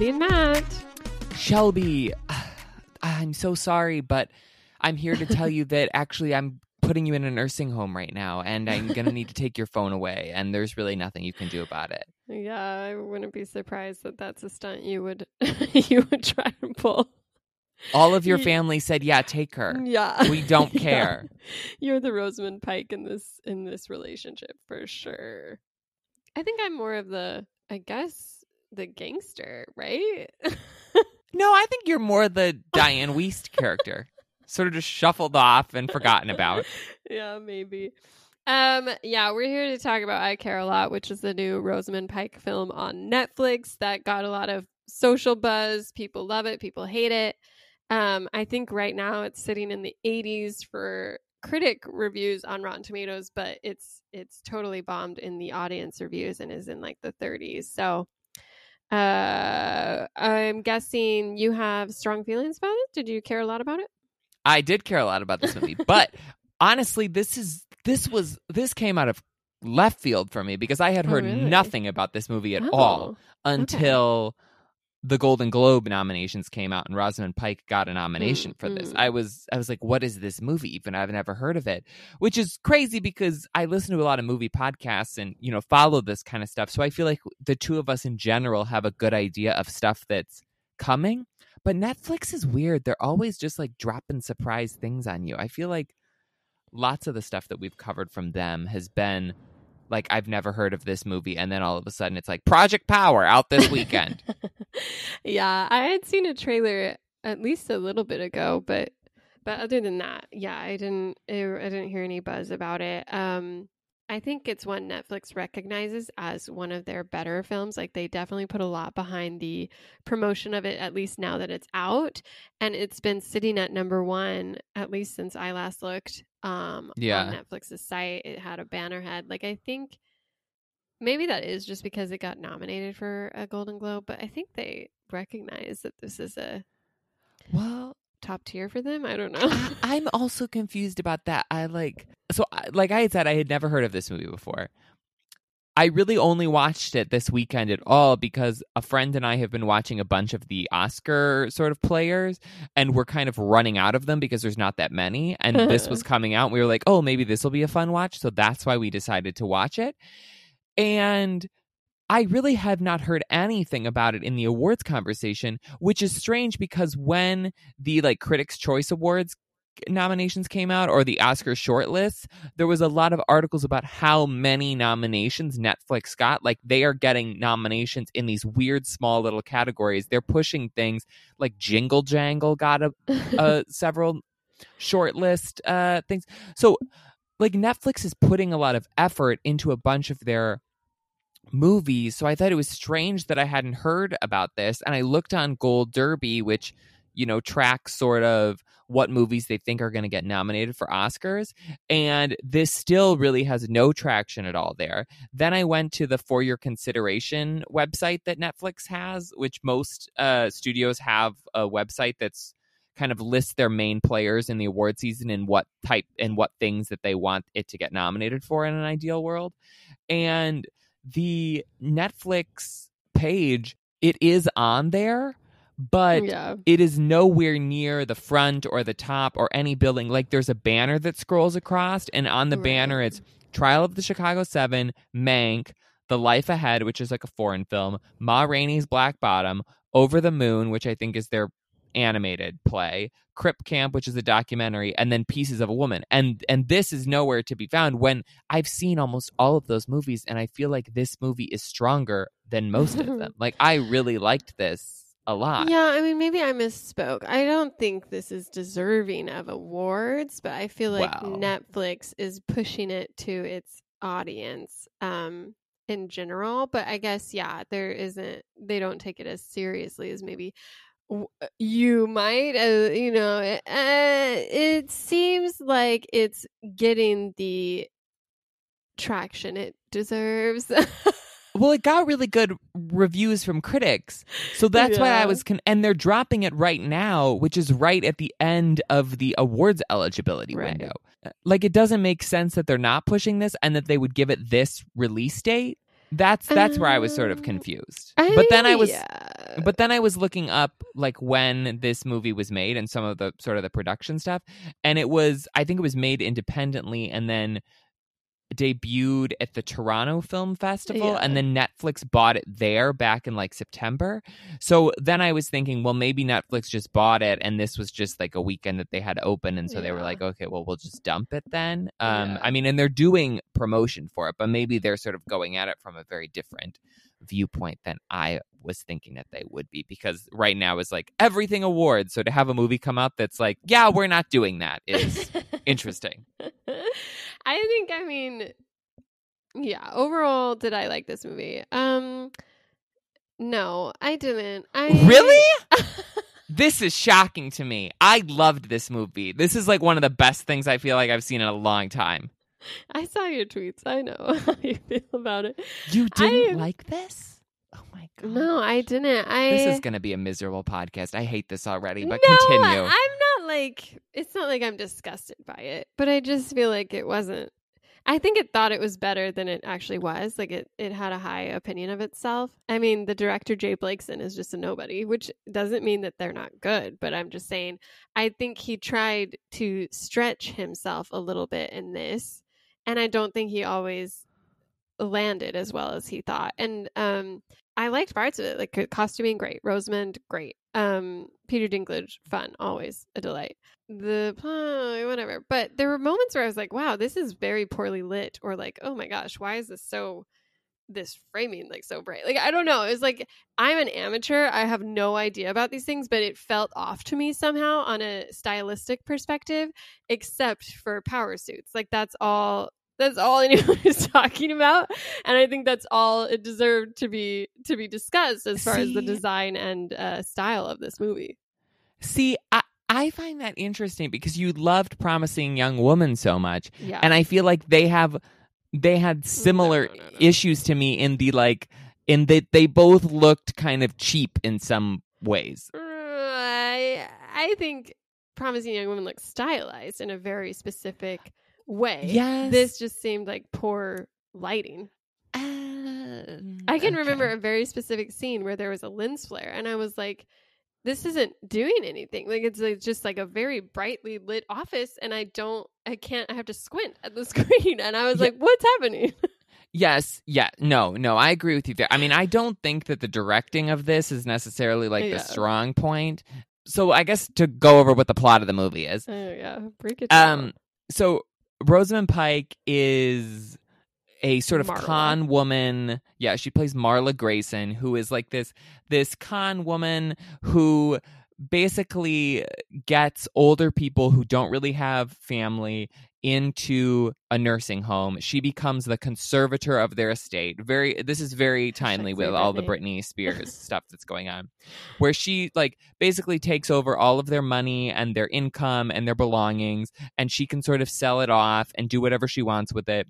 Shelby and Matt. Shelby, I'm so sorry, but I'm here to tell you that actually I'm putting you in a nursing home right now and I'm going to need to take your phone away and there's really nothing you can do about it. Yeah, I wouldn't be surprised that that's a stunt you would you would try to pull. All of your family said, "Yeah, take her." Yeah. We don't care. Yeah. You're the Rosamund Pike in this in this relationship for sure. I think I'm more of the I guess the gangster, right? no, I think you're more the Dianne Wiest character. Sort of just shuffled off and forgotten about. yeah, maybe. Um, yeah, we're here to talk about I Care a Lot, which is the new Rosamund Pike film on Netflix that got a lot of social buzz. People love it, people hate it. Um, I think right now it's sitting in the 80s for critic reviews on Rotten Tomatoes, but it's it's totally bombed in the audience reviews and is in like the 30s. So uh I'm guessing you have strong feelings about it. Did you care a lot about it? I did care a lot about this movie, but honestly, this is this was this came out of left field for me because I had Oh, heard really? nothing about this movie at Oh, all until the Golden Globe nominations came out and Rosamund Pike got a nomination Mm, for this. mm. I was I was like, what is this movie? Even I've never heard of it, which is crazy because I listen to a lot of movie podcasts and you know follow this kind of stuff. So I feel like the two of us in general have a good idea of stuff that's coming. But Netflix is weird. They're always just like dropping surprise things on you. I feel like lots of the stuff that we've covered from them has been like I've never heard of this movie and then all of a sudden it's like Project Power out this weekend. yeah, I had seen a trailer at least a little bit ago, but but other than that, yeah, I didn't I didn't hear any buzz about it. Um I think it's one Netflix recognizes as one of their better films. Like they definitely put a lot behind the promotion of it, at least now that it's out. And it's been sitting at number one, at least since I last looked um, Yeah. on Netflix's site. It had a banner head. Like I think maybe that is just because it got nominated for a Golden Globe, but I think they recognize that this is a well, top tier for them. I don't know. I, I'm also confused about that. I like so like I had said I had never heard of this movie before. I really only watched it this weekend at all because a friend and I have been watching a bunch of the Oscar sort of players and we're kind of running out of them because there's not that many and this was coming out and we were like, "Oh, maybe this will be a fun watch." So that's why we decided to watch it. And I really have not heard anything about it in the awards conversation, which is strange because when the like Critics' Choice Awards nominations came out or the Oscar shortlists, there was a lot of articles about how many nominations Netflix got. Like they are getting nominations in these weird small little categories. They're pushing things like Jingle Jangle got a, uh, several shortlist uh, things. So like Netflix is putting a lot of effort into a bunch of their movies. So I thought it was strange that I hadn't heard about this. And I looked on Gold Derby, which, you know, tracks sort of what movies they think are going to get nominated for Oscars. And this still really has no traction at all there. Then I went to the For Your Consideration website that Netflix has, which most uh, studios have a website that's kind of lists their main players in the award season and what type and what things that they want it to get nominated for in an ideal world. And the Netflix page, it is on there, but yeah. it is nowhere near the front or the top or any building. Like there's a banner that scrolls across, and on the Right. banner it's Trial of the Chicago Seven, Mank, The Life Ahead, which is like a foreign film, Ma Rainey's Black Bottom, Over the Moon, which I think is their animated play, Crip Camp, which is a documentary, and then Pieces of a Woman. And and this is nowhere to be found when I've seen almost all of those movies, and I feel like this movie is stronger than most of them. Like I really liked this a lot. Yeah, I mean, maybe I misspoke. I don't think this is deserving of awards, but I feel like Wow. Netflix is pushing it to its audience um, in general. But I guess, yeah, there isn't, they don't take it as seriously as maybe you might. Uh, you know, uh, it seems like it's getting the traction it deserves. Well, it got really good reviews from critics. So that's why I was con- and they're dropping it right now, which is right at the end of the awards eligibility Right. window. Like it doesn't make sense that they're not pushing this and that they would give it this release date. That's that's where I was sort of Um, confused. I but then I was yeah. But then I was looking up like when this movie was made and some of the sort of the production stuff and it was I think it was made independently and then debuted at the Toronto Film Festival Yeah. and then Netflix bought it there back in like September. So then I was thinking, well maybe Netflix just bought it and this was just like a weekend that they had open and so they were like, okay, well we'll just dump it then. Um Yeah. I mean and they're doing promotion for it, but maybe they're sort of going at it from a very different viewpoint than I was thinking that they would be because right now is like everything awards. So to have a movie come out that's like, yeah, we're not doing that is interesting. I think I mean yeah, overall did I like this movie? Um no, I didn't. I Really? This is shocking to me. I loved this movie. This is like one of the best things I feel like I've seen in a long time. I saw your tweets. I know how you feel about it. You didn't I- like this? Oh my god. No, I didn't. I This is going to be a miserable podcast. I hate this already, but no, continue. I'm not like it's not like I'm disgusted by it, but I just feel like it wasn't. I think it thought it was better than it actually was. Like it, it had a high opinion of itself. I mean, the director J Blakeson is just a nobody, which doesn't mean that they're not good. But I'm just saying, I think he tried to stretch himself a little bit in this, and I don't think he always landed as well as he thought. And um, I liked parts of it, like costuming, great. Rosamund, great. Um, Peter Dinklage, fun, always a delight. The uh, whatever, but there were moments where I was like, "Wow, this is very poorly lit," or like, "Oh my gosh, why is this so?" This framing like so bright. Like I don't know. It was like I'm an amateur. I have no idea about these things, but it felt off to me somehow on a stylistic perspective, except for power suits. Like that's all that's all anyone is talking about and i think that's all it deserved to be to be discussed as far as the design and uh, style of this movie See, I, I find that interesting because you loved Promising Young Woman so much. yeah and I feel like they have they had similar no, no, no. issues to me in the like in that they both looked kind of cheap in some ways. Uh, I, I think promising young woman looks stylized in a very specific way Yes. this just seemed like poor lighting i can remember a very specific scene where there was a lens flare and i was like this isn't doing anything like it's like, just like a very brightly lit office and i don't i can't i have to squint at the screen and i was Yeah. like what's happening Yes, yeah, no, no, I agree with you there. I mean, I don't think that the directing of this is necessarily like Yeah. the strong point. So I guess to go over what the plot of the movie is. oh yeah break it down Um so Rosamund Pike is a sort of Marla. con woman. Yeah, she plays Marla Grayson, who is like this this con woman who basically gets older people who don't really have family into a nursing home. She becomes the conservator of their estate. Very this is very timely with all the Britney. Britney Spears stuff that's going on. Where she like basically takes over all of their money and their income and their belongings and she can sort of sell it off and do whatever she wants with it.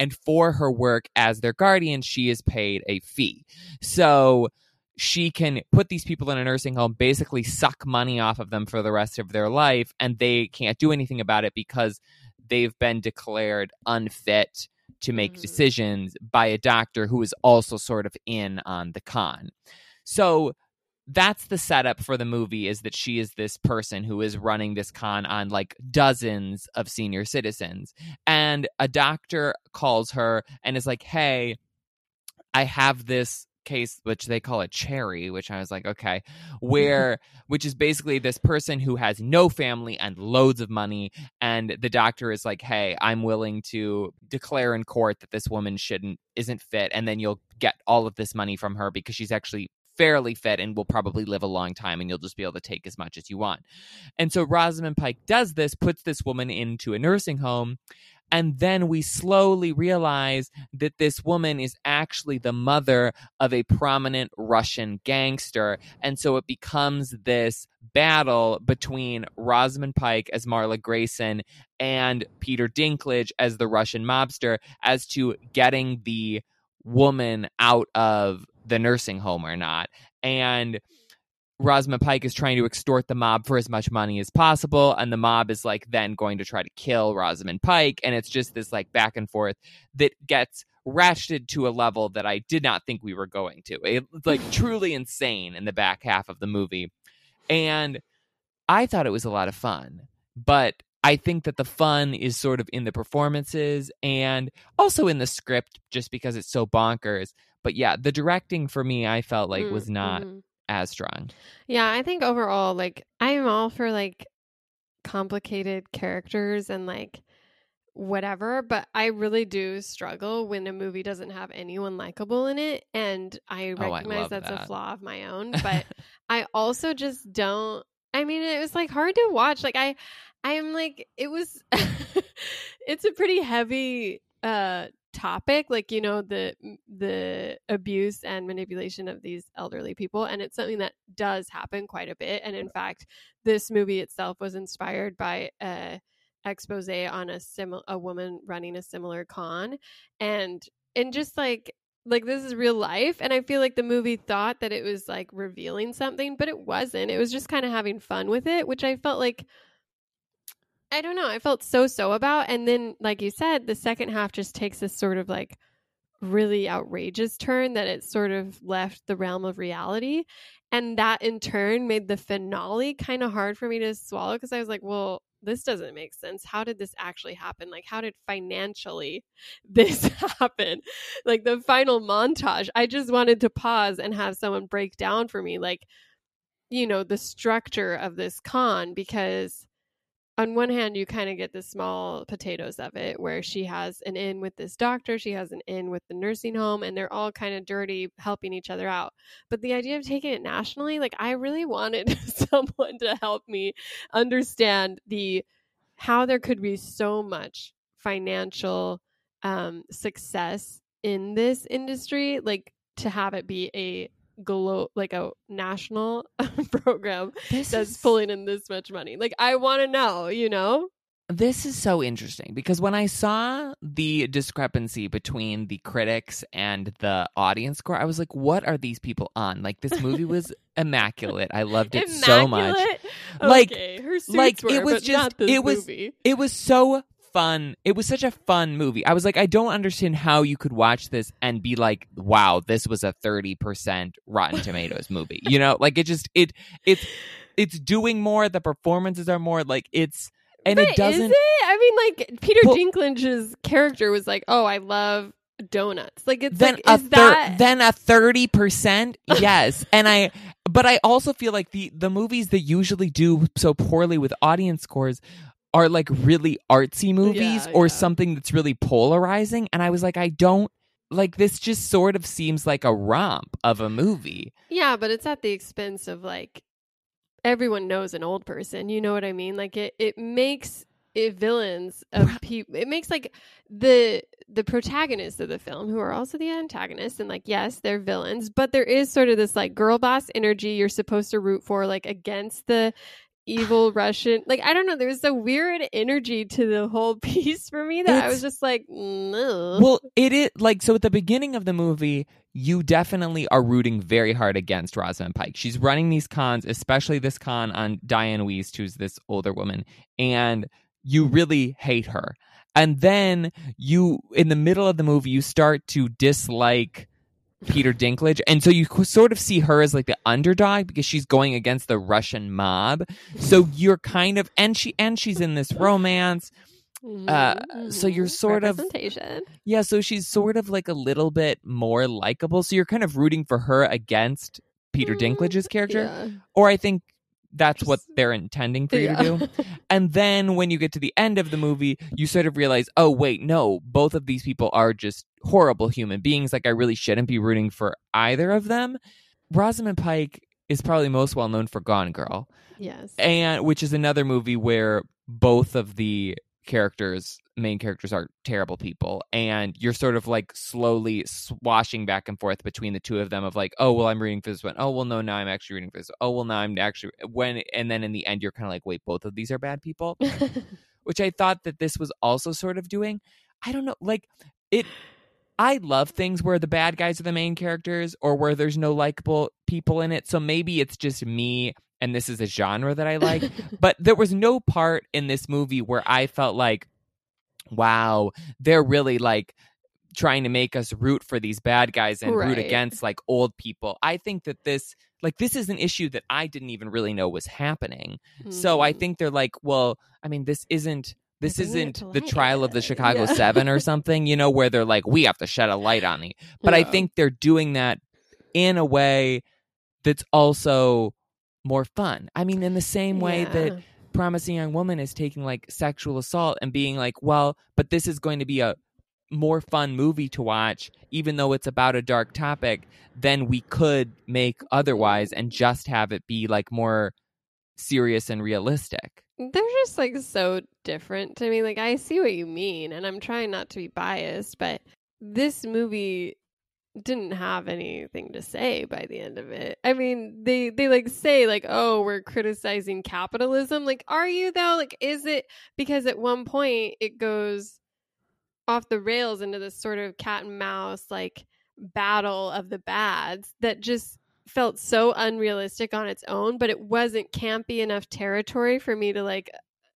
And for her work as their guardian, she is paid a fee. So she can put these people in a nursing home, basically suck money off of them for the rest of their life, and they can't do anything about it because they've been declared unfit to make Mhm. decisions by a doctor who is also sort of in on the con. So that's the setup for the movie is that she is this person who is running this con on like dozens of senior citizens. And a doctor calls her and is like hey i have this case which they call a cherry which i was like okay where which is basically this person who has no family and loads of money. And the doctor is like hey i'm willing to declare in court that this woman shouldn't isn't fit and then you'll get all of this money from her because she's actually fairly fit and will probably live a long time and you'll just be able to take as much as you want and so rosamund pike does this puts this woman into a nursing home and then we slowly realize that this woman is actually the mother of a prominent Russian gangster. And so it becomes this battle between Rosamund Pike as Marla Grayson and Peter Dinklage as the Russian mobster as to getting the woman out of the nursing home or not. And mm. Rosamund Pike is trying to extort the mob for as much money as possible, and the mob is like then going to try to kill Rosamund Pike, and it's just this like back and forth that gets ratcheted to a level that I did not think we were going to. It like truly insane in the back half of the movie. And I thought it was a lot of fun. But I think that the fun is sort of in the performances and also in the script just because it's so bonkers. But yeah, the directing for me I felt like was not Mm-hmm. as strong. Yeah, I think overall, like, I am all for like complicated characters and like whatever, but I really do struggle when a movie doesn't have anyone likable in it. And I Oh, I recognize that's a flaw of my own, but I also just don't. I mean, it was like hard to watch. Like, I, I'm like, it was, it's a pretty heavy, uh, topic like you know the the abuse and manipulation of these elderly people and it's something that does happen quite a bit and in fact this movie itself was inspired by a expose on a similar a woman running a similar con and and just like like this is real life and i feel like the movie thought that it was like revealing something but it wasn't it was just kind of having fun with it which i felt like I don't know. I felt so so about. And then, like you said, the second half just takes this sort of like really outrageous turn that it sort of left the realm of reality. And that in turn made the finale kind of hard for me to swallow because I was like, well, this doesn't make sense. How did this actually happen? Like, how did financially this happen? Like, the final montage, I just wanted to pause and have someone break down for me, like, you know, the structure of this con because on one hand you kind of get the small potatoes of it where she has an in with this doctor she has an in with the nursing home and they're all kind of dirty helping each other out. But the idea of taking it nationally like i really wanted someone to help me understand the how there could be so much financial um, success in this industry like to have it be a glo- like a national program This that's is- pulling in this much money. Like I want to know, you know? This is so interesting because when I saw the discrepancy between the critics and the audience score, I was like, what are these people on? Like, this movie was immaculate. I loved it so much. Immaculate? Like- okay, her suits like, were, it was just- it was- movie. It was so fun. It was such a fun movie. I was like, I don't understand how you could watch this and be like, wow, this was a 30% Rotten Tomatoes movie. You know, like it just, it, it's, it's doing more. The performances are more like it's, and but it doesn't. Is it? I mean, like Peter Well- Dinklage's character was like, "Oh, I love donuts." Like it's then like, a is thir- that then a thirty percent yes and i but i also feel like the the movies that usually do so poorly with audience scores are like really artsy movies Yeah, or yeah. something that's really polarizing and i was like i don't like this just sort of seems like a romp of a movie Yeah, but it's at the expense of like everyone knows an old person. You know what I mean? Like it it makes it villains of people. It makes like the the protagonists of the film who are also the antagonists and like yes, they're villains, but there is sort of this like girl boss energy you're supposed to root for like against the evil Russian. Like I don't know, there's a weird energy to the whole piece for me that I was just like, no. well it is like so at the beginning of the movie you definitely are rooting very hard against Rosamund Pike. She's running these cons, especially this con on Dianne Wiest, who's this older woman, and you really hate her. And then you, in the middle of the movie, you start to dislike Peter Dinklage, and so you sort of see her as like the underdog because she's going against the Russian mob. So you're kind of, and she and she's in this romance. uh, Mhm, so you're sort of- Yeah, so she's sort of like a little bit more likable. So you're kind of rooting for her against Peter Mm, Dinklage's character, Yeah. or I think that's what they're intending for you Yeah. to do. And then when you get to the end of the movie, you sort of realize, oh wait, no, both of these people are just horrible human beings. Like I really shouldn't be rooting for either of them. Rosamund Pike is probably most well known for Gone Girl, yes. and which is another movie where both of the characters main characters are terrible people and you're sort of like slowly swashing back and forth between the two of them of like oh well i'm reading for this one. Oh well no now i'm actually reading for this. Oh well now i'm actually when and then in the end you're kind of like wait both of these are bad people? Which i thought that this was also sort of doing. I don't know like it i love things where the bad guys are the main characters or where there's no likable people in it so maybe it's just me and this is a genre that i like but there was no part in this movie where I felt like, wow, they're really like trying to make us root for these bad guys and root against like old people. I think that this like this is an issue that I didn't even really know was happening. So I Hmm. think they're like, well, I mean, this isn't this They're bringing it isn't the trial of the. Chicago Yeah. 7 or something, you know, where they're like we have to shed a light on it. But I think they're doing that in a way that's also more fun. I mean, in the same way that Yeah. promising young woman is taking like sexual assault and being like, well, but this is going to be a more fun movie to watch, even though it's about a dark topic, than we could make otherwise and just have it be like more serious and realistic. they're just like so different to me. Like I see what you mean, and I'm trying not to be biased, but this movie didn't have anything to say by the end of it. I mean, they they like say like, "Oh, we're criticizing capitalism." Like, are you though? Like is it because at one point it goes off the rails into this sort of cat and mouse like battle of the bads that just felt so unrealistic on its own, but it wasn't campy enough territory for me to like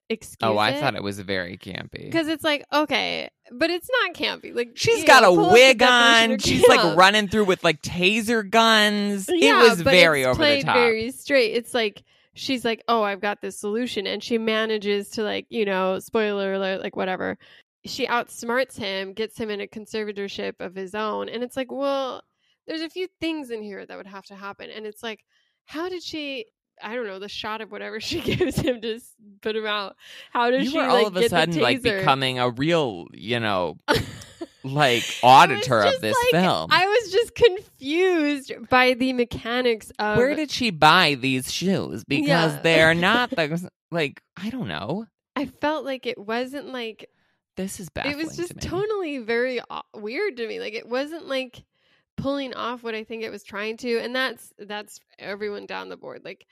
excuse oh, I it. thought it was very campy. because it's like okay, but it's not campy. Like she's got know, a pull up the wig on. She's like running through with like taser guns. Yeah, it was very over the played top. Very straight. It's like she's like, "Oh, I've got this solution," and she manages to like, you know, spoiler alert, like whatever. She outsmarts him, gets him in a conservatorship of his own, and it's like, well, there's a few things in here that would have to happen, and it's like, how did she? I don't know the shot of whatever she gives him to put him out. How does you she were like all of a sudden like becoming a real, you know, like auditor of this like, film. I was just confused by the mechanics of Where did she buy these shoes? Because Yeah. they're not the like I don't know. I felt like it wasn't like This is bad. it was just to me. tonally very o- weird to me. Like it wasn't like pulling off what I think it was trying to, and that's that's everyone down the board. Like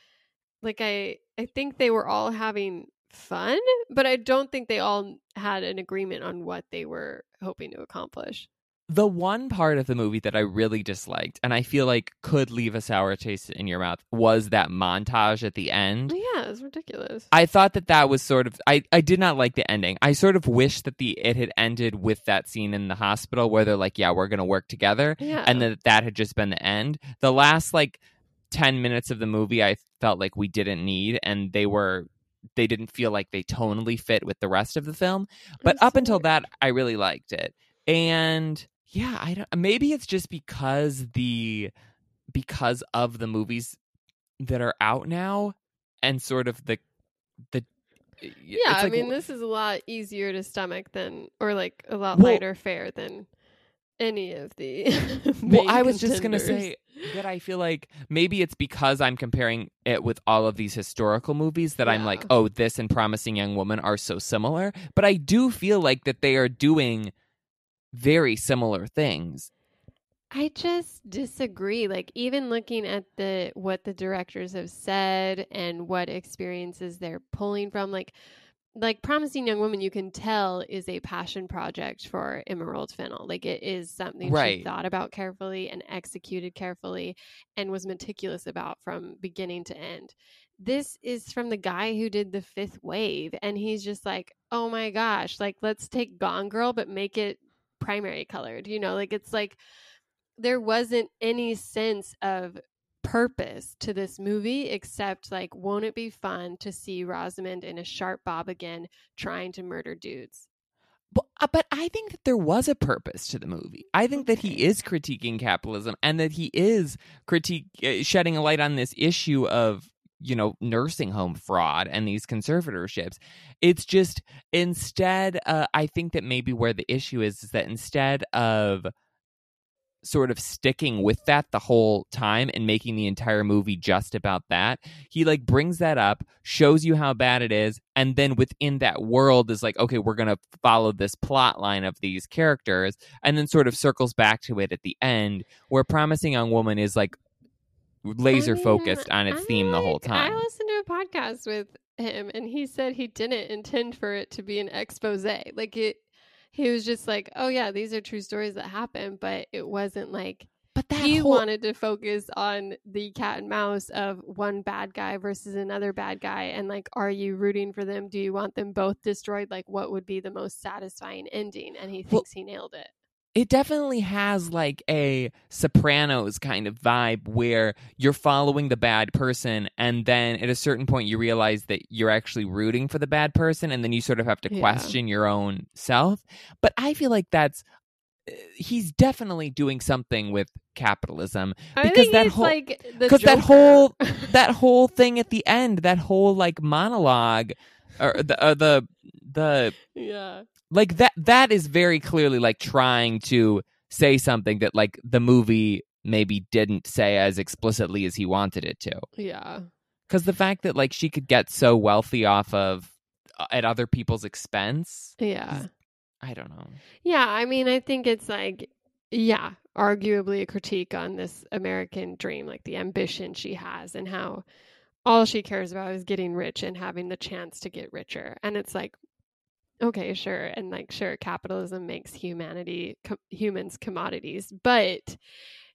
like I I think they were all having fun, but I don't think they all had an agreement on what they were hoping to accomplish. The one part of the movie that I really disliked, and I feel like could leave a sour taste in your mouth, was that montage at the end. Oh, yeah, it was ridiculous. I thought that that was sort of I, I did not like the ending. I sort of wish that the it had ended with that scene in the hospital where they're like, yeah, we're gonna work together, yeah, and that that had just been the end. The last like ten minutes of the movie, I felt like we didn't need, and they were they didn't feel like they tonally fit with the rest of the film. But That's up until weird. that, I really liked it, and yeah, I don't. Maybe it's just because the because of the movies that are out now, and sort of the the yeah, it's I mean, this is a lot easier to stomach than, or like a lot Well- lighter fare than any of the. Well, I was just gonna say that I feel like maybe it's because I'm comparing it with all of these historical movies that I'm like, oh, this and Promising Young Woman are so similar. But I do feel like that they are doing very similar things. I just disagree. Like even looking at the what the directors have said and what experiences they're pulling from, like like Promising Young Woman, you can tell is a passion project for Emerald Fennell Like it is something Right. she thought about carefully and executed carefully and was meticulous about from beginning to end. This is from the guy who did the fifth wave, and he's just like, oh my gosh, like let's take Gone Girl, but make it primary colored. You know, like it's like there wasn't any sense of purpose to this movie except like won't it be fun to see Rosamund in a sharp bob again trying to murder dudes But, uh, but I think that there was a purpose to the movie. I think that he is critiquing capitalism and that he is critique uh, shedding a light on this issue of you know nursing home fraud and these conservatorships. It's just instead, uh, I think that maybe where the issue is is that instead of sort of sticking with that the whole time and making the entire movie just about that he like brings that up shows you how bad it is and then within that world is like okay we're gonna follow this plot line of these characters and then sort of circles back to it at the end where promising young woman is like laser I mean, focused on its I theme the whole time I listened to a podcast with him and he said he didn't intend for it to be an expose. Like it he was just like, "Oh yeah, these are true stories that happen," but it wasn't like but that he whole wanted to focus on the cat and mouse of one bad guy versus another bad guy and like are you rooting for them? Do you want them both destroyed? Like what would be the most satisfying ending? And he Well- thinks he nailed it it definitely has like a Sopranos kind of vibe where you're following the bad person, and then at a certain point you realize that you're actually rooting for the bad person, and then you sort of have to Yeah. question your own self. But I feel like that's uh, he's definitely doing something with capitalism I Because think that whole- like the 'cause that whole- that whole thing at the end, that whole like monologue, or the uh, the the yeah. like that that is very clearly like trying to say something that like the movie maybe didn't say as explicitly as he wanted it to Yeah. because the fact that like she could get so wealthy off of uh, at other people's expense Yeah. i don't know Yeah, I mean, I think it's like, yeah, arguably a critique on this American dream, like the ambition she has and how all she cares about is getting rich and having the chance to get richer. And it's like, okay, sure. And like, sure, capitalism makes humanity, humans commodities, but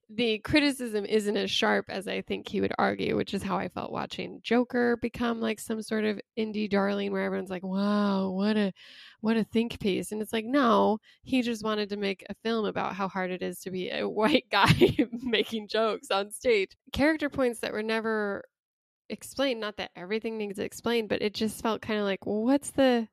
the criticism isn't as sharp as I think he would argue, which is how I felt watching Joker become like some sort of indie darling where everyone's like, wow, what a what a think piece. And it's like, no, he just wanted to make a film about how hard it is to be a white guy making jokes on stage. Character points that were never explained, not that everything needs explained, but it just felt kind of like, well, what's the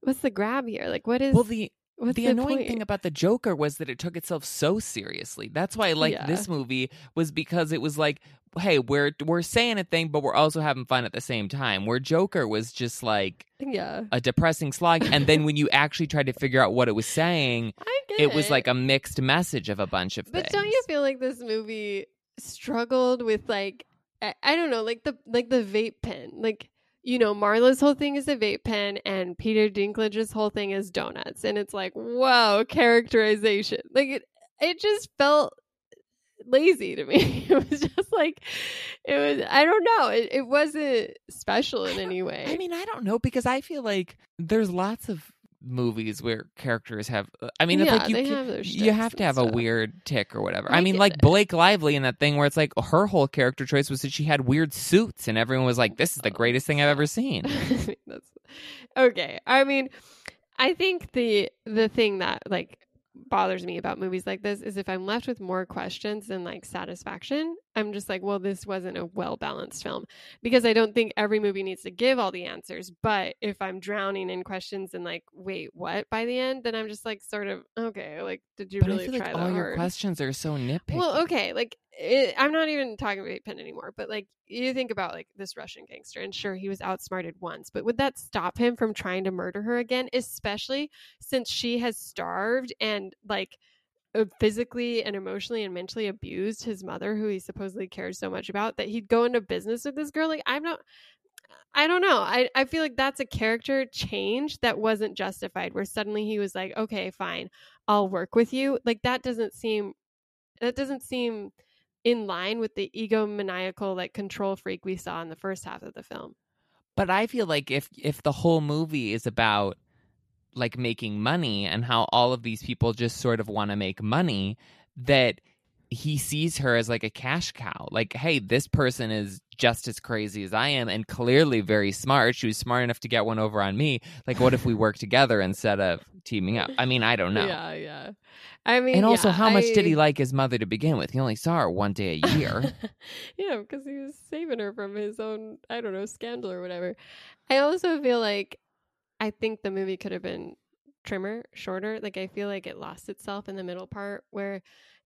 what's the grab here? Like what is well the what's the the annoying point? thing about the Joker was that it took itself so seriously. That's why I liked Yeah. this movie was because it was like, hey, we're we're saying a thing, but we're also having fun at the same time. Where Joker was just like yeah. a depressing slog, and then when you actually tried to figure out what it was saying, I get it was like a mixed message of a bunch of But things. don't you feel like this movie struggled with like I, I don't know, like the like the vape pen. Like you know, Marla's whole thing is a vape pen and Peter Dinklage's whole thing is donuts. And it's like, whoa, characterization. Like it it just felt lazy to me. It was just like it was I don't know. It it wasn't special in any way. I mean, I don't know because I feel like there's lots of movies where characters have. uh, I mean, it's Yeah, like you have their you have to have a weird tick or whatever. I I mean, like it. Blake Lively in that thing where it's like her whole character choice was that she had weird suits, and everyone was like, "This is the greatest thing I've ever seen." Okay. I mean, I think the the thing that like bothers me about movies like this is if I'm left with more questions than like satisfaction, I'm just like, well, this wasn't a well balanced film because I don't think every movie needs to give all the answers. But if I'm drowning in questions and like, wait, what by the end, then I'm just like, sort of, okay, like, did you But I really feel try like that all your questions are so nitpicky. Well, okay, like it, I'm not even talking about pen anymore, but like you think about like this Russian gangster, and sure he was outsmarted once, but would that stop him from trying to murder her again? Especially since she has starved and like uh, physically and emotionally and mentally abused his mother, who he supposedly cares so much about, that he'd go into business with this girl. Like I'm not. I don't know. I, I feel like that's a character change that wasn't justified, where suddenly he was like, okay, fine, I'll work with you. Like that doesn't seem that doesn't seem in line with the egomaniacal like control freak we saw in the first half of the film. But I feel like if if the whole movie is about like making money and how all of these people just sort of want to make money, that he sees her as like a cash cow. Like, hey, this person is just as crazy as I am and clearly very smart. She was smart enough to get one over on me. Like, what if we work together instead of teaming up? I mean, I don't know. Yeah, yeah. I mean, And also, yeah, how much did he like his mother to begin with? He only saw her one day a year. yeah, because he was saving her from his own, I don't know, scandal or whatever. I also feel like I think the movie could have been trimmer, shorter. Like I feel like it lost itself in the middle part where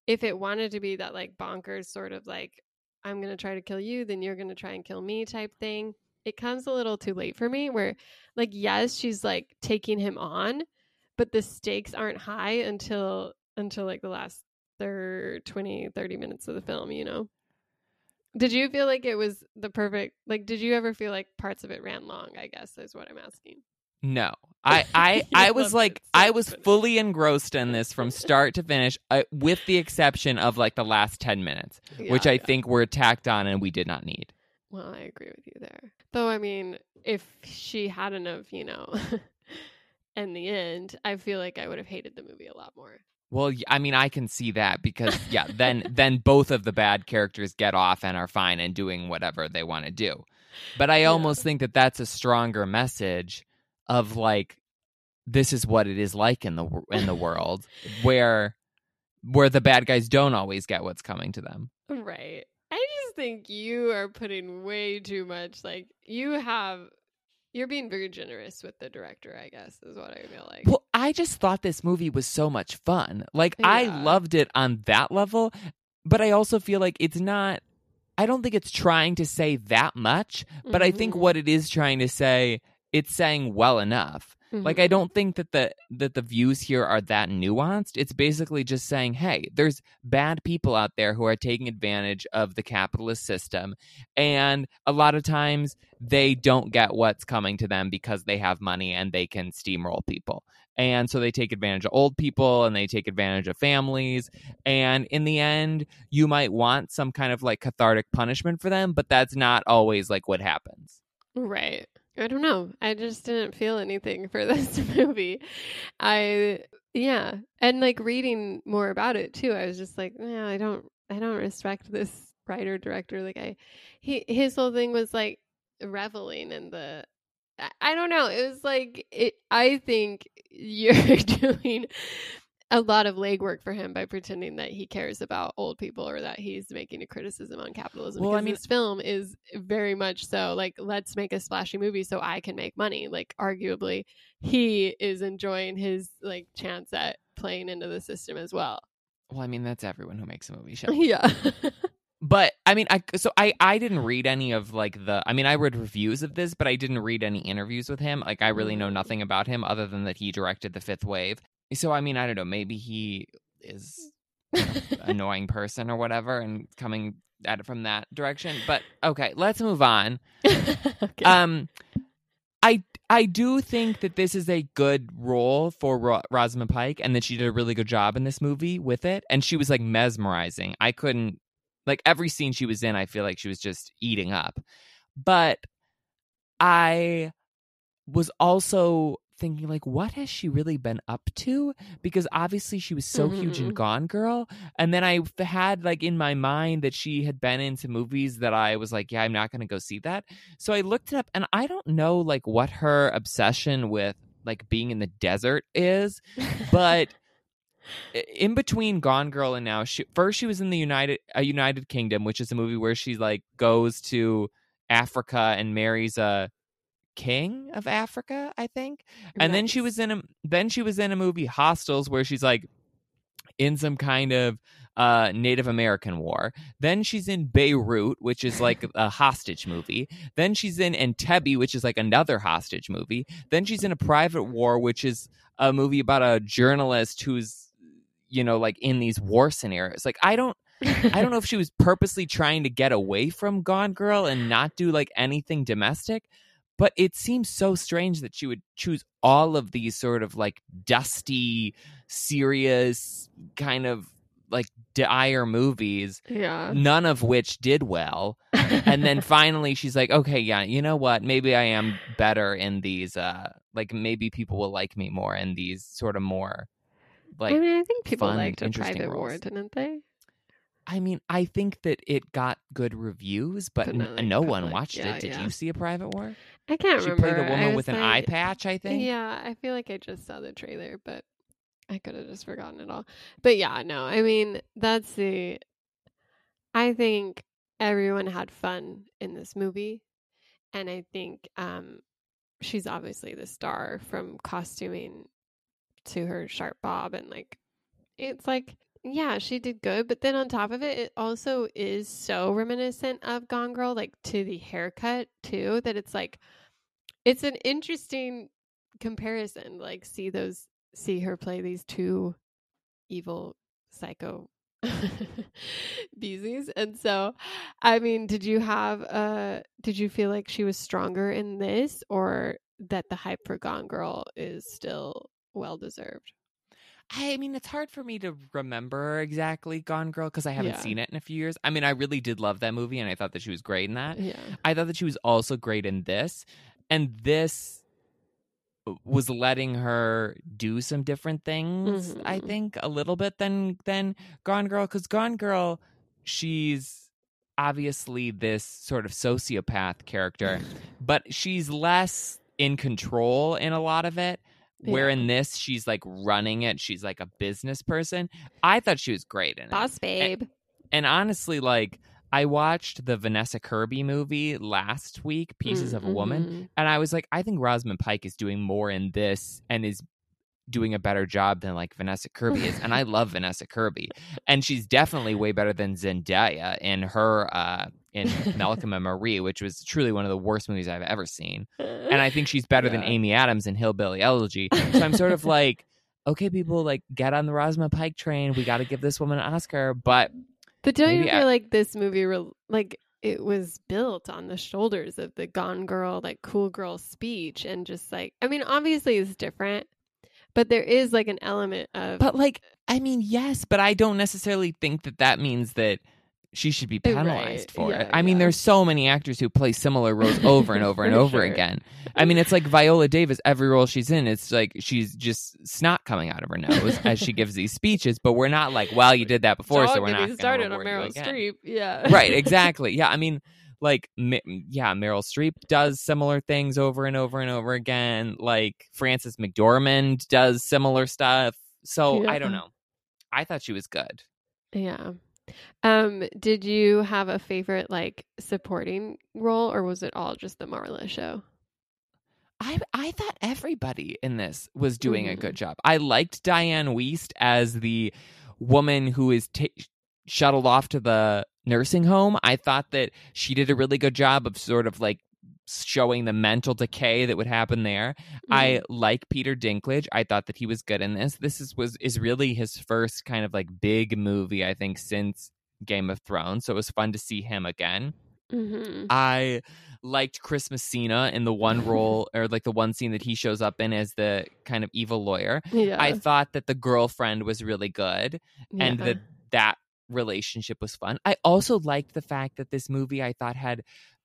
if it wanted to be that like bonkers sort of like I'm going to try to kill you, then you're going to try and kill me type thing. It comes a little too late for me where like yes, she's like taking him on, but the stakes aren't high until until like the last third 20 30 minutes of the film, you know. Did you feel like it was the perfect like did you ever feel like parts of it ran long, I guess is what I'm asking. No, I, I, I was like, so I was fully engrossed in this from start to finish, uh, with the exception of like the last ten minutes, which I yeah. think were tacked on and we did not need. Well, I agree with you there. Though, I mean, if she hadn't have, you know, in the end, I feel like I would have hated the movie a lot more. Well, I mean, I can see that because yeah, then then both of the bad characters get off and are fine and doing whatever they want to do. But I Yeah. almost think that that's a stronger message of like this is what it is like in the in the world where where the bad guys don't always get what's coming to them. Right. I just think you are putting way too much. Like you have, you're being very generous with the director. I guess is what I feel like. Well, I just thought this movie was so much fun. Like I loved it on that level, but I also feel like it's not I don't think it's trying to say that much, but I think Mhm. what it is trying to say, it's saying well enough. Like mm-hmm. I don't think that the that the views here are that nuanced. It's basically just saying, "Hey, there's bad people out there who are taking advantage of the capitalist system, and a lot of times they don't get what's coming to them because they have money and they can steamroll people. And so they take advantage of old people and they take advantage of families, and in the end, you might want some kind of like cathartic punishment for them, but that's not always like what happens." Right. I don't know. I just didn't feel anything for this movie. I yeah, and like reading more about it too. I was just like, yeah, I don't I don't respect this writer director like I he his whole thing was like reveling in the I, I don't know. It was like it I think you're doing a lot of legwork for him by pretending that he cares about old people or that he's making a criticism on capitalism. Well, I mean- this film is very much so like let's make a splashy movie so I can make money. Like arguably, he is enjoying his like chance at playing into the system as well. Well, I mean, that's everyone who makes a movie show. yeah, but i mean i so i i didn't read any of like the i mean i read reviews of this but i didn't read any interviews with him like i really know Mm. nothing about him other than that he directed the fifth wave so i mean i don't know maybe he is an annoying person or whatever and coming at it from that direction but okay let's move on. Okay. um i i do think that this is a good role for Ro- rosamund pike and that she did a really good job in this movie with it and she was like mesmerizing. I couldn't like every scene she was in i feel like she was just eating up. But i was also thinking like what has she really been up to? Because obviously she was so huge in Mhm. gone girl. And then i had like in my mind that she had been into movies that i was like yeah i'm not going to go see that. So i looked it up and i don't know like what her obsession with like being in the desert is but in between Gone Girl and now, she first she was in the United a United Kingdom, which is a movie where she like goes to Africa and marries a king of Africa, I think. And then she was in a then she was in a movie Hostiles where she's like in some kind of uh Native American war. Then she's in Beirut, which is like a hostage movie. Then she's in Entebbe, which is like another hostage movie. Then she's in a private war, which is a movie about a journalist who's you know like in these war scenarios. Like I don't I don't know if she was purposely trying to get away from Gone Girl and not do like anything domestic, but it seems so strange that she would choose all of these sort of like dusty, serious, kind of like dire movies, yeah. none of which did well. And then finally she's like, okay, yeah, you know what? Maybe I am better in these, uh, like maybe people will like me more in these sort of more like I mean, I think people fun, liked a private war, didn't they? I mean, I think that it got good reviews, but, But n- like, no one watched Yeah, it. Did yeah. you see a private war? I can't remember. She played a woman with an eye patch, I think. Yeah, I feel like I just saw the trailer, but I could have just forgotten it all. But yeah, no, I mean, that's the. I think everyone had fun in this movie. And I think um, she's obviously the star from costuming to her sharp bob. And like, it's like, yeah, she did good. But then on top of it, it also is so reminiscent of Gone Girl, like to the haircut too, that it's like, it's an interesting comparison like see those see her play these two evil psycho beesies and so i mean did you have uh did you feel like she was stronger in this or that the hype for gone girl is still well deserved I mean, it's hard for me to remember exactly Gone Girl because I haven't Yeah. seen it in a few years. I mean, I really did love that movie and I thought that she was great in that. yeah I thought that she was also great in this. And this was letting her do some different things, I Mhm. think, a little bit than than Gone Girl. Because Gone Girl, she's obviously this sort of sociopath character, but she's less in control in a lot of it. Where in this she's like running it, she's like a business person. I thought she was great in it. Boss babe. And honestly, like I watched the Vanessa Kirby movie last week, Pieces of a Woman, Mhm. and I was like, I think Rosamund Pike is doing more in this and is doing a better job than like Vanessa Kirby is. and I love Vanessa Kirby. And she's definitely way better than Zendaya in her uh in Malcolm and Marie, which was truly one of the worst movies I've ever seen. And I think she's better than Amy Adams in Hillbilly Elegy. So I'm sort of like, okay, people, like get on the Rosamund Pike train. We got to give this woman an Oscar. But But don't you feel I- like this movie, re- like it was built on the shoulders of the Gone Girl, like cool girl speech, and just like, I mean, obviously it's different, but there is like an element of, but like, I mean, yes, but I don't necessarily think that that means that she should be Right. penalized for Yeah, it. I mean, there's so many actors who play similar roles over and over and over sure. again. I mean, it's like Viola Davis. Every role she's in, it's like she's just snot coming out of her nose as she gives these speeches. But we're not like, well, you did that before, Don't so we're not started on Meryl. Streep. Yeah, right exactly yeah i mean like yeah meryl streep does similar things over and over and over again like frances mcdormand does similar stuff so i don't know i thought she was good yeah. Um, did you have a favorite like supporting role, or was it all just the Marla show? I I thought everybody in this was doing a Mhm. good job. I liked Dianne Wiest as the woman who is ta shuttled off to the nursing home. I thought that she did a really good job of sort of like showing the mental decay that would happen there. I Mm-hmm. like Peter Dinklage. I thought that he was good in this. This is was is really his first kind of like big movie I think since Game of Thrones. So it was fun to see him again. Mhm. I liked Chris Messina in the one role or like the one scene that he shows up in as the kind of evil lawyer. yeah, I thought that the girlfriend was really good and that that relationship was fun. I also liked the fact that this movie I thought had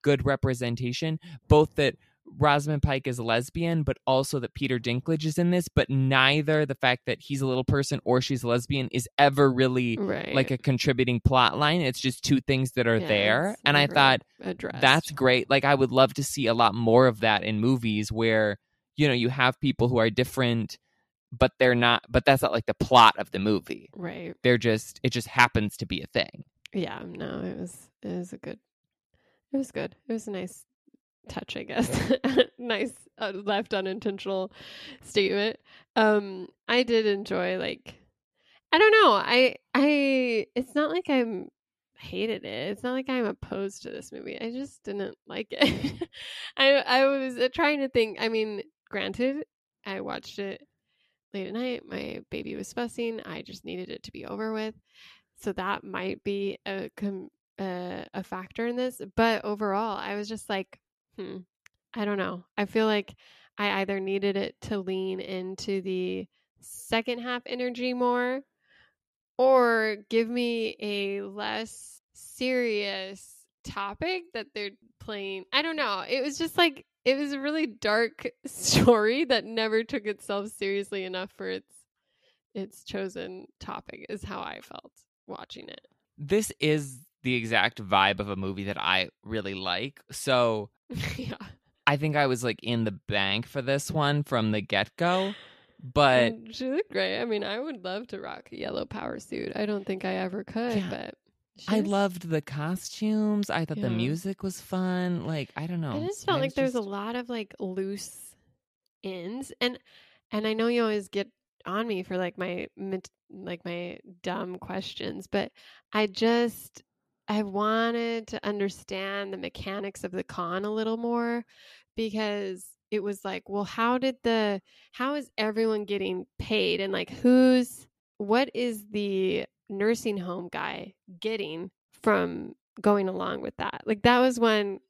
good representation, both that Rosamund Pike is a lesbian, but also that Peter Dinklage is in this, but neither the fact that he's a little person or she's a lesbian is ever really right, like a contributing plot line. It's just two things that are Yeah, there. And I thought addressed. that's great. Like I would love to see a lot more of that in movies where, you know, you have people who are different but they're not but that's not like the plot of the movie. right. They're just it just happens to be a thing. Yeah, no, it was it was a good it was good. It was a nice touch, I guess. nice uh, left unintentional statement. Um I did enjoy like I don't know. I I it's not like I'm hated it. It's not like I'm opposed to this movie. I just didn't like it. I I was uh, trying to think. I mean, granted, I watched it late at night. My baby was fussing. I just needed it to be over with. So that might be a com- a factor in this. But overall, I was just like, hmm, I don't know. I feel like I either needed it to lean into the second half energy more or give me a less serious topic that they're playing. I don't know. It was just like it was a really dark story that never took itself seriously enough for its its chosen topic is how I felt watching it. This is the exact vibe of a movie that I really like. So yeah. I think I was like in the bank for this one from the get go. But she looked great. I mean, I would love to rock a yellow power suit. I don't think I ever could, Yeah. but I loved the costumes. I thought the music was fun. Like I don't know. I just felt I like was there's a lot of like loose ends, and and I know you always get on me for like my like my dumb questions, but I just I wanted to understand the mechanics of the con a little more because it was like, well, how did the how is everyone getting paid and like who's what is the nursing home guy getting from going along with that? Like that was when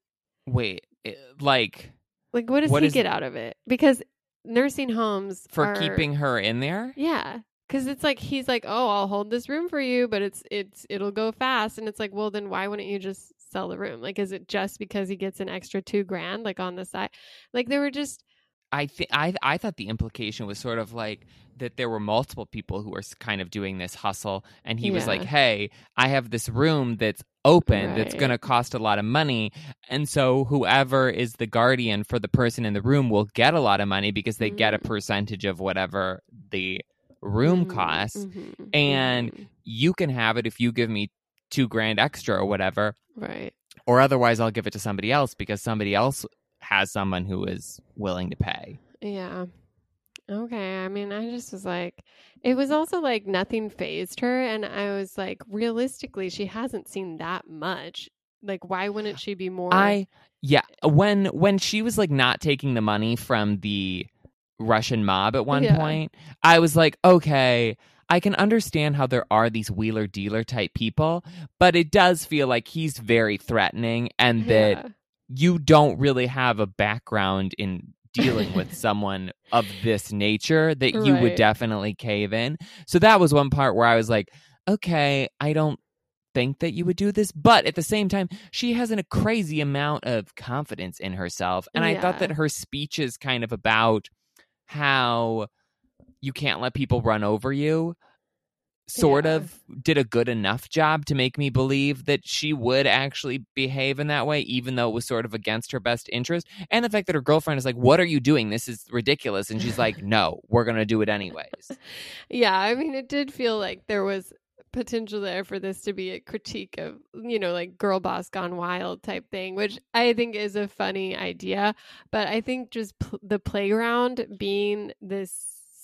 wait, it- like like, what does What he is- get out of it? Because nursing homes for are- keeping her in there? yeah, because it's like he's like, oh, I'll hold this room for you, but it's it's it'll go fast, and it's like, well, then why wouldn't you just sell the room? Like, is it just because he gets an extra two grand, like on the side? Like, there were just I think I I thought the implication was sort of like that there were multiple people who were kind of doing this hustle, and he was like, "Hey, I have this room that's open Right. going to cost a lot of money. And so whoever is the guardian for the person in the room will get a lot of money because they get a Mm. percentage of whatever the room Mhm, costs. mhm, and- mhm. You can have it if you give me two grand extra or whatever, right. or otherwise I'll give it to somebody else because somebody else has someone who is willing to pay. Yeah. Okay. I mean, I just was like, it was also like nothing phased her. And I was like, realistically, she hasn't seen that much. Like, why wouldn't she be more? I yeah, when when she was like not taking the money from the Russian mob at one Yeah. point, I was like, okay, I can understand how there are these wheeler dealer type people, but it does feel like he's very threatening and that Yeah. you don't really have a background in dealing with someone of this nature that you would definitely cave in. So that was one part where I was like, okay, I don't think that you would do this, but at the same time, she has an, a crazy amount of confidence in herself. And I thought that her speech is kind of about how you can't let people run over you sort Yeah. of did a good enough job to make me believe that she would actually behave in that way, even though it was sort of against her best interest. And the fact that her girlfriend is like, What are you doing? This is ridiculous. And she's like, No, we're going to do it anyways. Yeah. I mean, it did feel like there was potential there for this to be a critique of, you know, like girl boss gone wild type thing, which I think is a funny idea. But I think just pl- the playground being this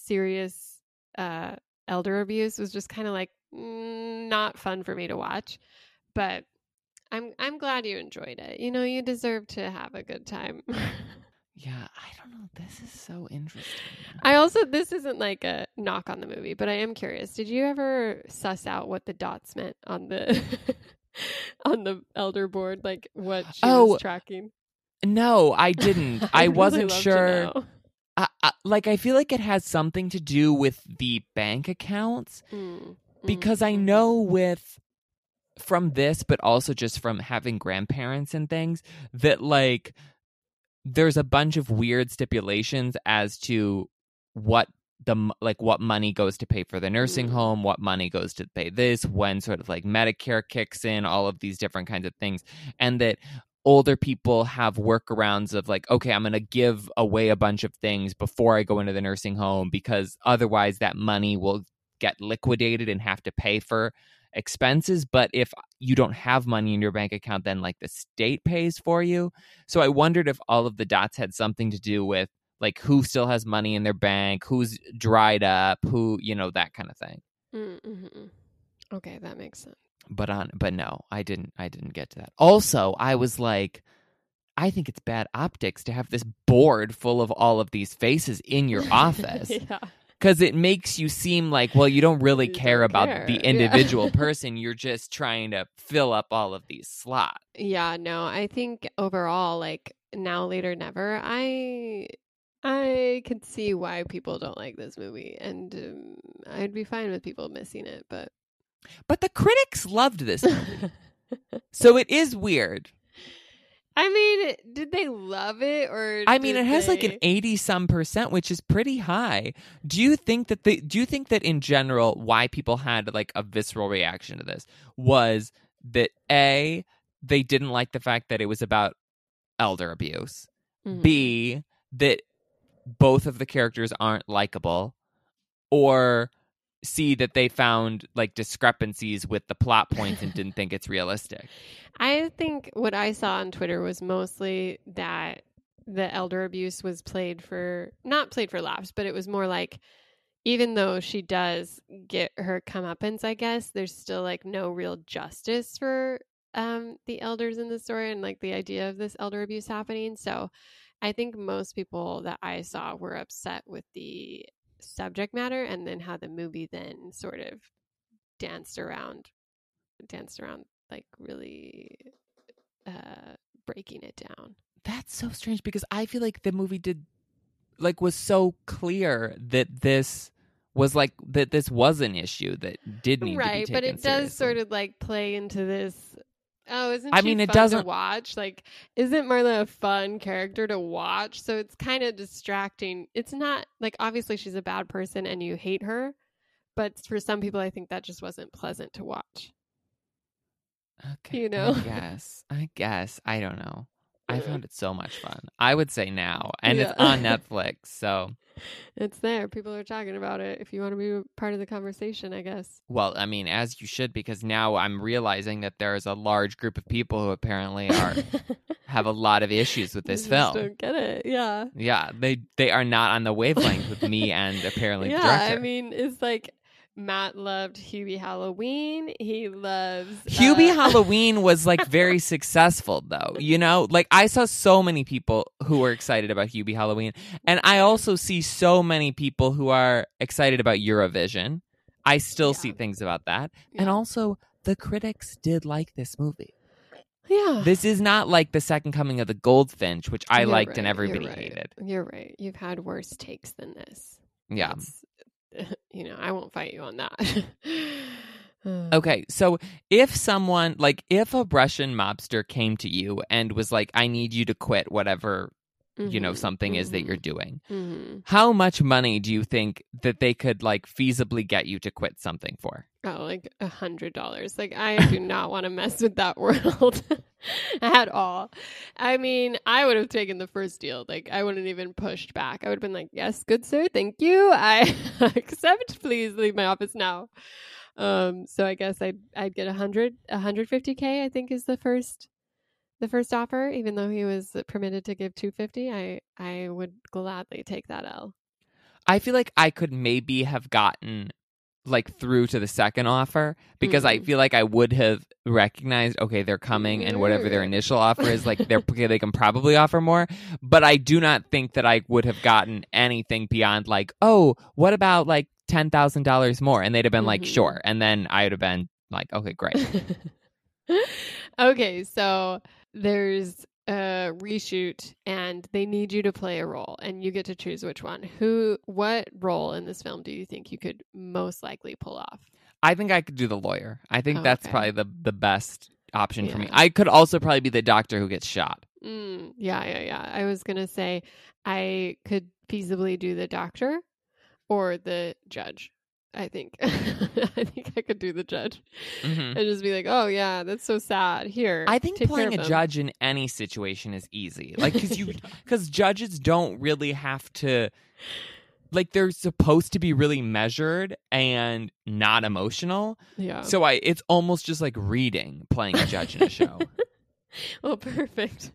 serious uh, elder abuse was just kind of like mm, not fun for me to watch. But I'm I'm glad you enjoyed it. You know, you deserve to have a good time. Yeah, I don't know. This is so interesting. I also this isn't like a knock on the movie, but I am curious. Did you ever suss out what the dots meant on the on the elder board, like what she Oh, was tracking? No, I didn't. I wasn't really to sure. I, I, like, I feel like it has something to do with the bank accounts Mm, mm, because I mhm. know with from this, but also just from having grandparents and things that like there's a bunch of weird stipulations as to what the like what money goes to pay for the nursing Mm. home, what money goes to pay this, when sort of like Medicare kicks in, all of these different kinds of things, and that older people have workarounds of like okay i'm going to give away a bunch of things before i go into the nursing home because otherwise that money will get liquidated and have to pay for expenses but if you don't have money in your bank account then like the state pays for you so i wondered if all of the dots had something to do with like who still has money in their bank who's dried up who you know that kind of thing Mm, mhm, mm. Okay, that makes sense. but on but no i didn't i didn't get to that also i was like i think it's bad optics to have this board full of all of these faces in your office yeah. Because it makes you seem like well you don't really You care don't about care, the yeah. individual person you're just trying to fill up all of these slots Yeah, no, I think overall, like now, later, never. I I can see why people don't like this movie, and um, I'd be fine with people missing it. But but the critics loved this movie so it is weird I mean, did they love it or? i mean it has like an 80 some percent which is pretty high do you think that the do you think that in general why people had like a visceral reaction to this was that a they didn't like the fact that it was about elder abuse Mhm. b that both of the characters aren't likable or c that they found like discrepancies with the plot points and didn't think it's realistic I think what I saw on Twitter was mostly that the elder abuse was played for not played for laughs, but it was more like even though she does get her comeuppance, I guess there's still like no real justice for um, the elders in the story and like the idea of this elder abuse happening. So I think most people that I saw were upset with the subject matter and then how the movie then sort of danced around danced around like really uh breaking it down. That's so strange because I feel like the movie did like was so clear that this was like that this was an issue that did need right, to be but taken it does sort of like play into this Oh, isn't I she mean, it fun doesn't- to watch? Like, isn't Marla a fun character to watch? So it's kind of distracting. It's not like obviously she's a bad person and you hate her, but for some people, I think that just wasn't pleasant to watch. Okay. You know? I guess. I guess. I don't know. I found it so much fun. I would say now, and it's on Netflix. So, It's there. People are talking about it. If you want to be part of the conversation, I guess. well, I mean, as you should, because now I'm realizing that there is a large group of people who apparently are have a lot of issues with this just film. Don't get it. Yeah. Yeah, they they are not on the wavelength with me and apparently yeah. I mean, it's like Matt loved Hubie Halloween. He loves Hubie uh, Halloween was like very successful though. You know, like I saw so many people who were excited about Hubie Halloween, and I also see so many people who are excited about Eurovision. I still Yeah. see things about that, and also the critics did like this movie. Yeah. This is not like the second coming of the Goldfinch, which I You're liked and right, everybody you're right. hated. You're right. You've had worse takes than this. Yeah. It's- you know, I won't fight you on that. Uh. Okay, so if someone like if a Russian mobster came to you and was like, "I need you to quit whatever you know Mhm, something is that you're mhm, doing," mhm. how much money do you think that they could like feasibly get you to quit something for? Oh, like a hundred dollars. Like I do not want to mess with that world at all. I mean, I would have taken the first deal. Like I wouldn't even pushed back. I would have been like, "Yes, good sir, thank you. I accept. Please leave my office now." Um, so I guess I'd I'd get a hundred, a hundred fifty k. I think is the first, the first offer. Even though he was permitted to give two fifty, I I would gladly take that L. I feel like I could maybe have gotten like through to the second offer because I Mhm. feel like I would have recognized okay they're coming and whatever their initial offer is like they're they can probably offer more but I do not think that I would have gotten anything beyond like oh what about like $10,000 more and they'd have been like Mhm. sure and then I would have been like okay great okay, so there's a reshoot and they need you to play a role and you get to choose which one. Who what role in this film do you think you could most likely pull off? I think I could do the lawyer I think Oh, that's okay. probably the the best option for me I could also probably be the doctor who gets shot Mm, yeah, yeah, yeah. I was going to say I could feasibly do the doctor or the judge. I think I think I could do the judge Mhm. and just be like, "Oh yeah, that's so sad." Here, I think playing a them." judge in any situation is easy. Like cuz you cuz judges don't really have to like they're supposed to be really measured and not emotional. yeah. So I it's almost just like reading playing a judge in a show. well, perfect.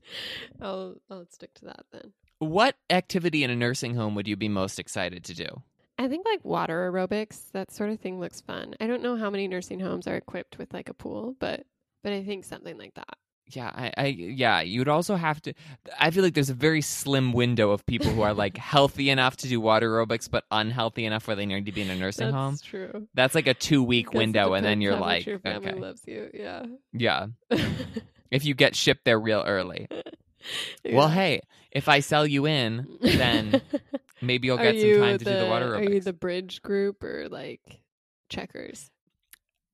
I'll I'll stick to that then. what activity in a nursing home would you be most excited to do? I think like water aerobics, that sort of thing looks fun. I don't know how many nursing homes are equipped with like a pool, but but I think something like that. Yeah, I, I yeah, you'd also have to I feel like there's a very slim window of people who are like healthy enough to do water aerobics but unhealthy enough where they need to be in a nursing That's home. That's true. That's like a 2 week window and then you're like your family okay. loves you. Yeah. Yeah. If you get shipped there real early. Yeah. Well, hey, if I sell you in, then maybe you'll get some time to do the water Are you the bridge group or like checkers?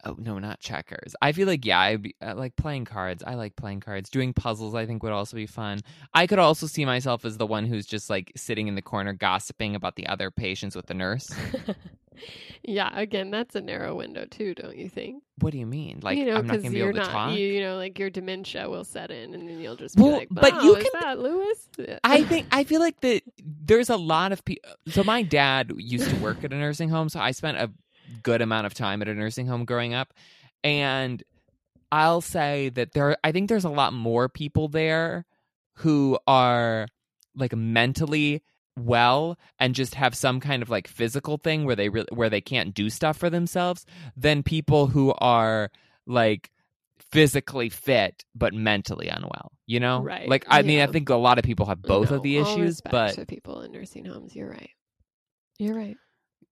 Oh no, not checkers. I feel like yeah, I be I like playing cards. I like playing cards. Doing puzzles, I think would also be fun. I could also see myself as the one who's just like sitting in the corner gossiping about the other patients with the nurse. yeah, again, that's a narrow window too, don't you think? What do you mean? Like you know, I'm not gonna be you're able to not, talk. You, you know, like your dementia will set in, and then you'll just be Well, like, but you can- that Lewis?" I think I feel like that there's a lot of people. So my dad used to work at a nursing home, so I spent a good amount of time at a nursing home growing up, and I'll say that there. I think there's a lot more people there who are like mentally well and just have some kind of like physical thing where they really where they can't do stuff for themselves than people who are like physically fit but mentally unwell you know Right, like i mean i think a lot of people have both No, of the issues but to people in nursing homes, you're right. You're right.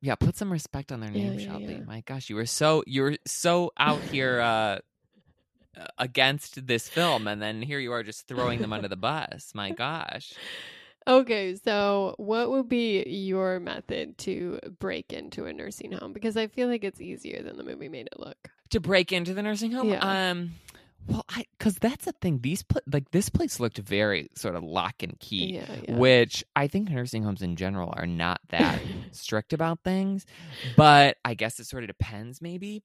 Yeah put some respect on their name yeah, shelby yeah. my gosh you were so you were so out here uh uh, against this film and then here you are just throwing them under the bus my gosh Okay, so what would be your method to break into a nursing home? Because I feel like it's easier than the movie made it look. to break into the nursing home Yeah. um well i because that's the thing these like this place looked very sort of lock and key Yeah, yeah. which i think nursing homes in general are not that strict about things but i guess it sort of depends maybe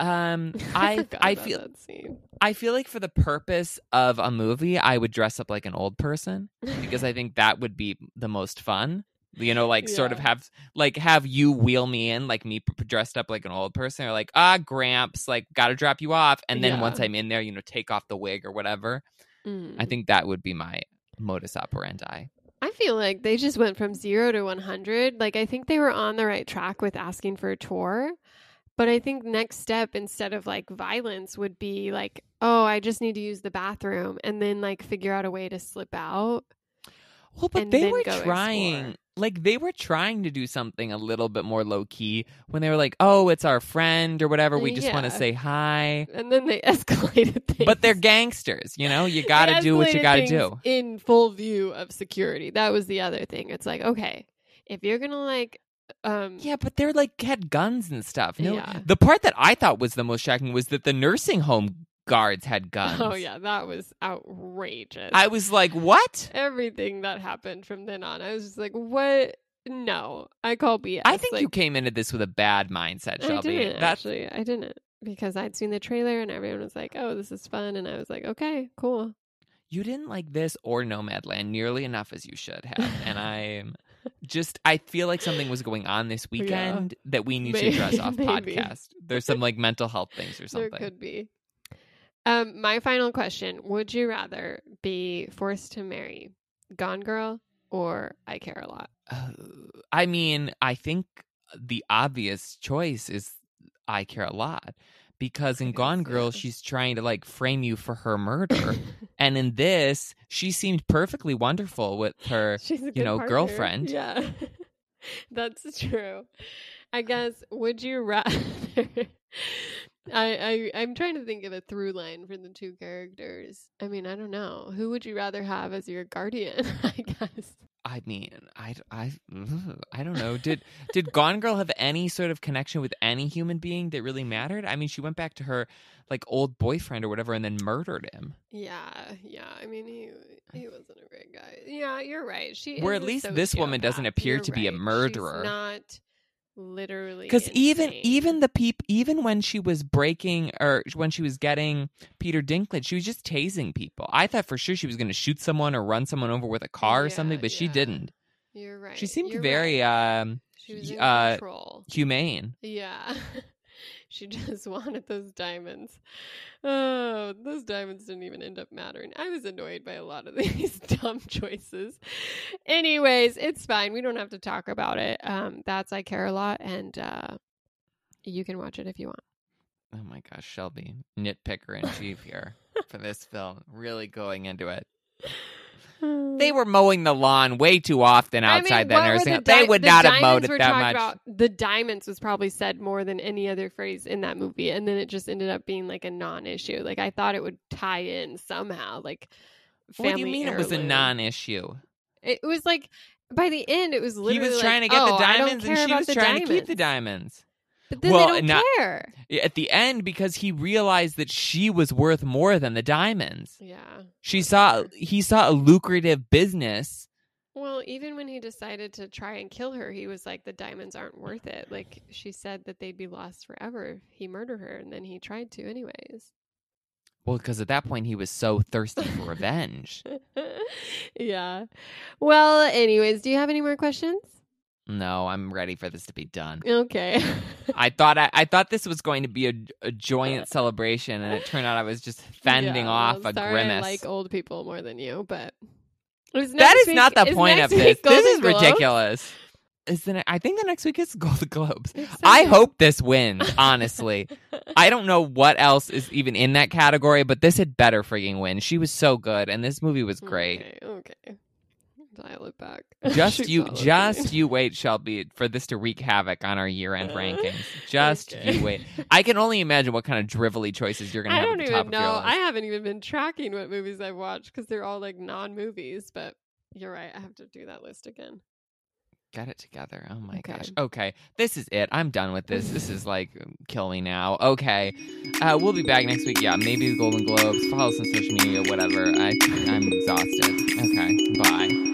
Um, I forgot I feel. I feel like for the purpose of a movie, I would dress up like an old person because I think that would be the most fun. You know, like sort of have like have you wheel me in, like me p- dressed up like an old person, or like ah Gramps, like got to drop you off, and then Yeah. once I'm in there, you know, take off the wig or whatever. I Mm. think that would be my modus operandi. I feel like they just went from zero to 100. Like, I think they were on the right track with asking for a tour. But I think next step, instead of like violence, would be like, oh, I just need to use the bathroom and then like figure out a way to slip out. Well, but they were trying, explore. Like they were trying to do something a little bit more low key when they were like, "Oh, it's our friend" or whatever. We just want to say hi. And then they escalated things. But they're gangsters, you know. You got to do what you got to do. In full view of security. That was the other thing. It's like, okay, if you're going to like, um, Yeah, but they're like had guns and stuff. No, Yeah. the part that I thought was the most shocking was that the nursing home guards had oh, guns. oh, yeah, that was outrageous. I was like, "What?" everything that happened from then on. I was just like, what? No, I call BS. I think like, you came into this with a bad mindset, I didn't That's actually. I didn't because I'd seen the trailer and everyone was like, "Oh, this is fun," and I was like, "Okay, cool." you didn't like this or Nomadland nearly enough as you should have. and I'm just I feel like something was going on this weekend that we need to address off maybe. podcast. There's some like mental health things or There something. could be. Um, my final question: Would you rather be forced to marry Gone Girl or I Care a Lot? Uh, I mean, I think the obvious choice is I care a lot. Because in Gone Girl, she's trying to like frame you for her murder. and in this, she seemed perfectly wonderful with her you know, partner. girlfriend. Yeah, that's true. I guess. Would you rather? I, I I'm trying to think of a through line for the two characters. I mean, I don't know. Who would you rather have as your guardian? I guess. I mean, I, I, I don't know. Did did Gone Girl have any sort of connection with any human being that really mattered? I mean, she went back to her like old boyfriend or whatever, and then murdered him. Yeah, yeah. I mean, he he wasn't a great guy. Yeah, you're right. She Where at least this woman doesn't appear You're to be a right. She's murderer. not literally Because even even the peep, even when she was breaking or when she was getting Peter Dinklage, she was just tasing people. I thought for sure she was going to shoot someone or run someone over with a car or something, but she didn't. you're right. She seemed You're very right. um, She was in uh, control. humane. Yeah. she just wanted those diamonds. Oh, those diamonds didn't even end up mattering. I was annoyed by a lot of these dumb choices. Anyways, it's fine. We don't have to talk about it. Um, that's I care a lot, and uh, you can watch it if you want. Oh my gosh, Shelby, nitpicker in chief here for this film, really going into it. Hmm. They were mowing the lawn way too often I outside mean, that nursing. the home. they would the not have mowed diamonds it that much. About, the diamonds was probably said more than any other phrase in that movie, and then it just ended up being like a non-issue. Like I thought it would tie in somehow. Like, what do you mean it was a non-issue? It was like by the end, it was literally He was trying like, to get oh, the diamonds, and she was trying to keep the diamonds." Diamonds. But then Well, they don't not- care. At the end, because he realized that she was worth more than the diamonds. Yeah. She saw he saw a lucrative business. Well, even when he decided to try and kill her, he was like, "The diamonds aren't worth it." Like she said that they'd be lost forever if he murdered her, and then he tried to anyways. Well, because at that point he was so thirsty for revenge. yeah. Well, anyways, do you have any more questions? No, I'm ready for this to be done. Okay. I thought I, I thought this was going to be a, a joyous celebration, and it turned out I was just fending Yeah, off well, a sorry grimace. I like old people more than you, but is that next week- not the is point of this. This is Globes? ridiculous. Is the ne- I think the next week is Golden Globes. I hope this wins. Honestly, I don't know what else is even in that category, but this had better freaking win. She was so good, and this movie was great. Okay, okay. Dial it back. Just you, just you wait, Shelby, for this to wreak havoc on our year-end rankings. Just Okay. you wait. I can only imagine what kind of drivelly choices you're going to I have don't at the even know. I haven't even been tracking what movies I've watched because they're all like non-movies. But you're right. I have to do that list again. Get it together. Oh my Okay. gosh. Okay. This is it. I'm done with this. This is like kill me now. Okay. Uh, we'll be back next week. Yeah, maybe the Golden Globes. Follow us on social media, whatever. I I'm exhausted. Okay. Bye.